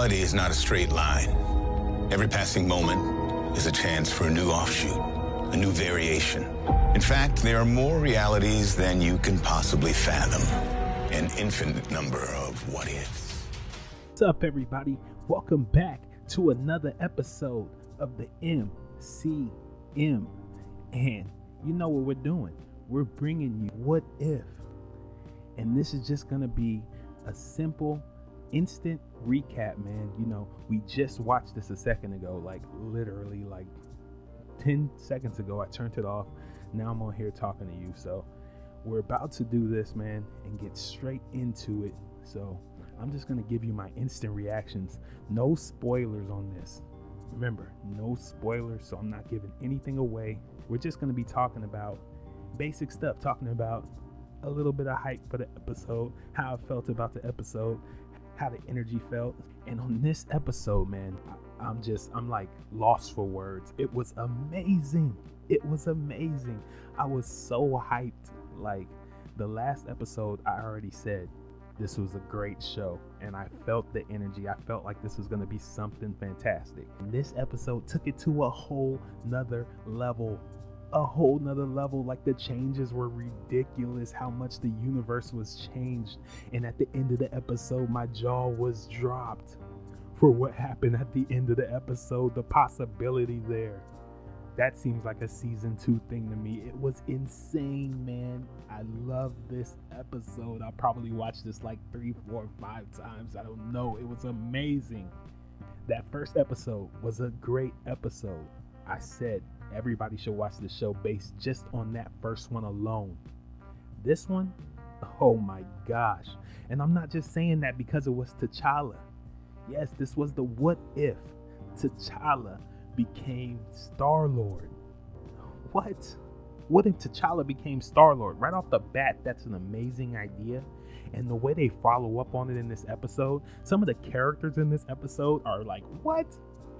Reality is not a straight line. Every passing moment is a chance for a new offshoot, a new variation. In fact, there are more realities than you can possibly fathom. An infinite number of what ifs. What's up, everybody? Welcome back to another episode of the MCM. And you know what we're doing? We're bringing you What If. And this is just going to be a simple, instant recap, man. You know, we just watched this a second ago, like literally like 10 seconds ago. I turned it off. Now I'm on here talking to you. So we're about to do this, man, and get straight into it. So I'm just going to give you my instant reactions. No spoilers on this. Remember, no spoilers, so I'm not giving anything away. We're just going to be talking about basic stuff, talking about a little bit of hype for the episode, how I felt about the episode, how the energy felt. And on this episode, man, I'm just, I'm like lost for words. It was amazing. It was amazing. I was so hyped. Like the last episode, I already said this was a great show and I felt the energy. I felt like this was going to be something fantastic. This episode took it to a whole nother level a whole nother level. Like the changes were ridiculous, how much the universe was changed. And at the end of the episode, my jaw was dropped for what happened at the end of the episode, the possibility there. That seems like a season two thing to me. It was insane, man. I love this episode. I'll probably watch this like three, four, five times. I don't know. It was amazing. That first episode was a great episode. I said everybody should watch the show based just on that first one alone. This one, oh my gosh. And I'm not just saying that because it was T'Challa. Yes, this was the what if T'Challa became Star Lord. What? What if T'Challa became Star Lord? Right off the bat, that's an amazing idea. And the way they follow up on it in this episode, some of the characters in this episode are like, what?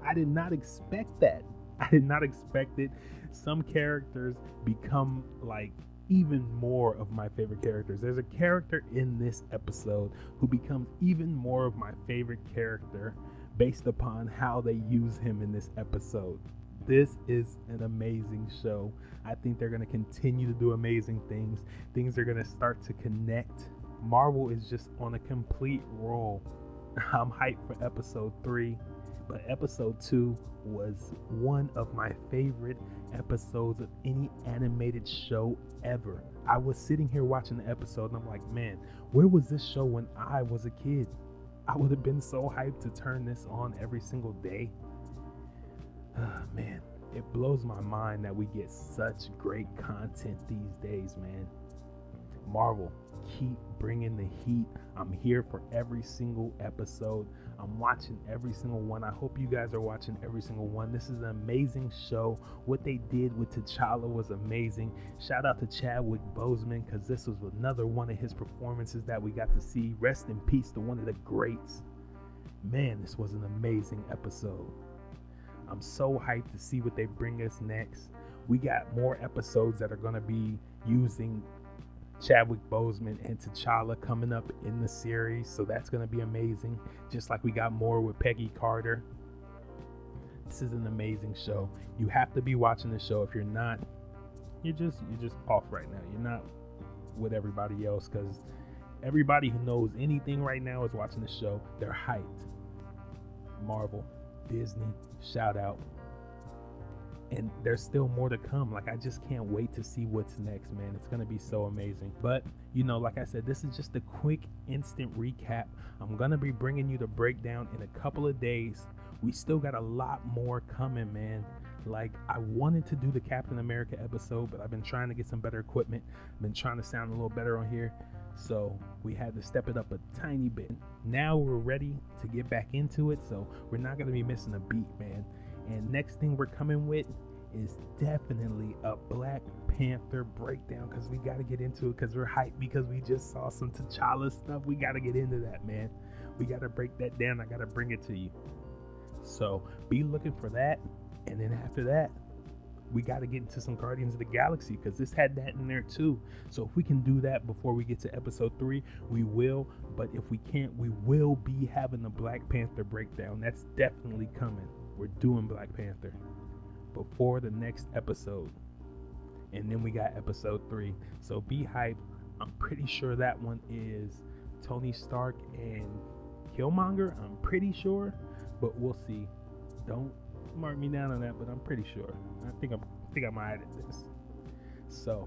I did not expect that. I did not expect it. Some characters become like even more of my favorite characters. There's a character in this episode who becomes even more of my favorite character based upon how they use him in this episode. This is an amazing show. I think they're going to continue to do amazing things. Things are going to start to connect. Marvel is just on a complete roll. I'm hyped for episode 3 but episode two was one of my favorite episodes of any animated show ever. I was sitting here watching the episode and I'm like, man, where was this show when I was a kid? I would have been so hyped to turn this on every single day. Uh, man, it blows my mind that we get such great content these days, man. Marvel, keep bringing the heat. I'm here for every single episode. I'm watching every single one. I hope you guys are watching every single one. This is an amazing show. What they did with T'Challa was amazing. Shout out to Chadwick Boseman because this was another one of his performances that we got to see. Rest in peace to one of the greats. Man, this was an amazing episode. I'm so hyped to see what they bring us next. We got more episodes that are going to be using Chadwick Boseman and T'Challa coming up in the series, so that's going to be amazing. Just like we got more with Peggy Carter. This is an amazing show. You have to be watching the show. If you're not, you're just you're just off right now. You're not with everybody else because everybody who knows anything right now is watching the show. They're hyped. Marvel, Disney, shout out and there's still more to come. Like I just can't wait to see what's next, man. It's gonna be so amazing. But you know, like I said, this is just a quick, instant recap. I'm gonna be bringing you the breakdown in a couple of days. We still got a lot more coming, man. Like I wanted to do the Captain America episode, but I've been trying to get some better equipment. I've been trying to sound a little better on here. So we had to step it up a tiny bit. Now we're ready to get back into it. So we're not gonna be missing a beat, man. And next thing we're coming with is definitely a Black Panther breakdown because we got to get into it because we're hyped because we just saw some T'Challa stuff. We got to get into that, man. We got to break that down. I got to bring it to you. So be looking for that. And then after that, we got to get into some Guardians of the Galaxy because this had that in there too. So if we can do that before we get to episode three, we will. But if we can't, we will be having the Black Panther breakdown. That's definitely coming. We're doing Black Panther before the next episode. And then we got episode three. So be hyped. I'm pretty sure that one is Tony Stark and Killmonger. I'm pretty sure, but we'll see. Don't mark me down on that, but I'm pretty sure. I think I'm I think I might edit this. So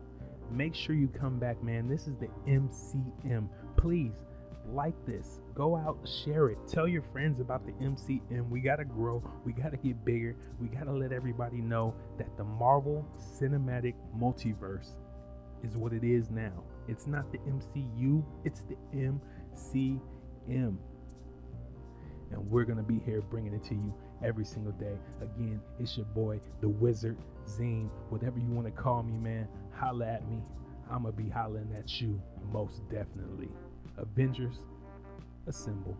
make sure you come back, man. This is the MCM. Please like this. Go out, share it. Tell your friends about the MCM. We gotta grow. We gotta get bigger. We gotta let everybody know that the Marvel Cinematic Multiverse is what it is now. It's not the MCU, it's the MCM. And we're going to be here bringing it to you every single day. Again, it's your boy, the Wizard, Zine, whatever you want to call me, man. Holla at me. I'm going to be hollering at you most definitely. Avengers Assemble.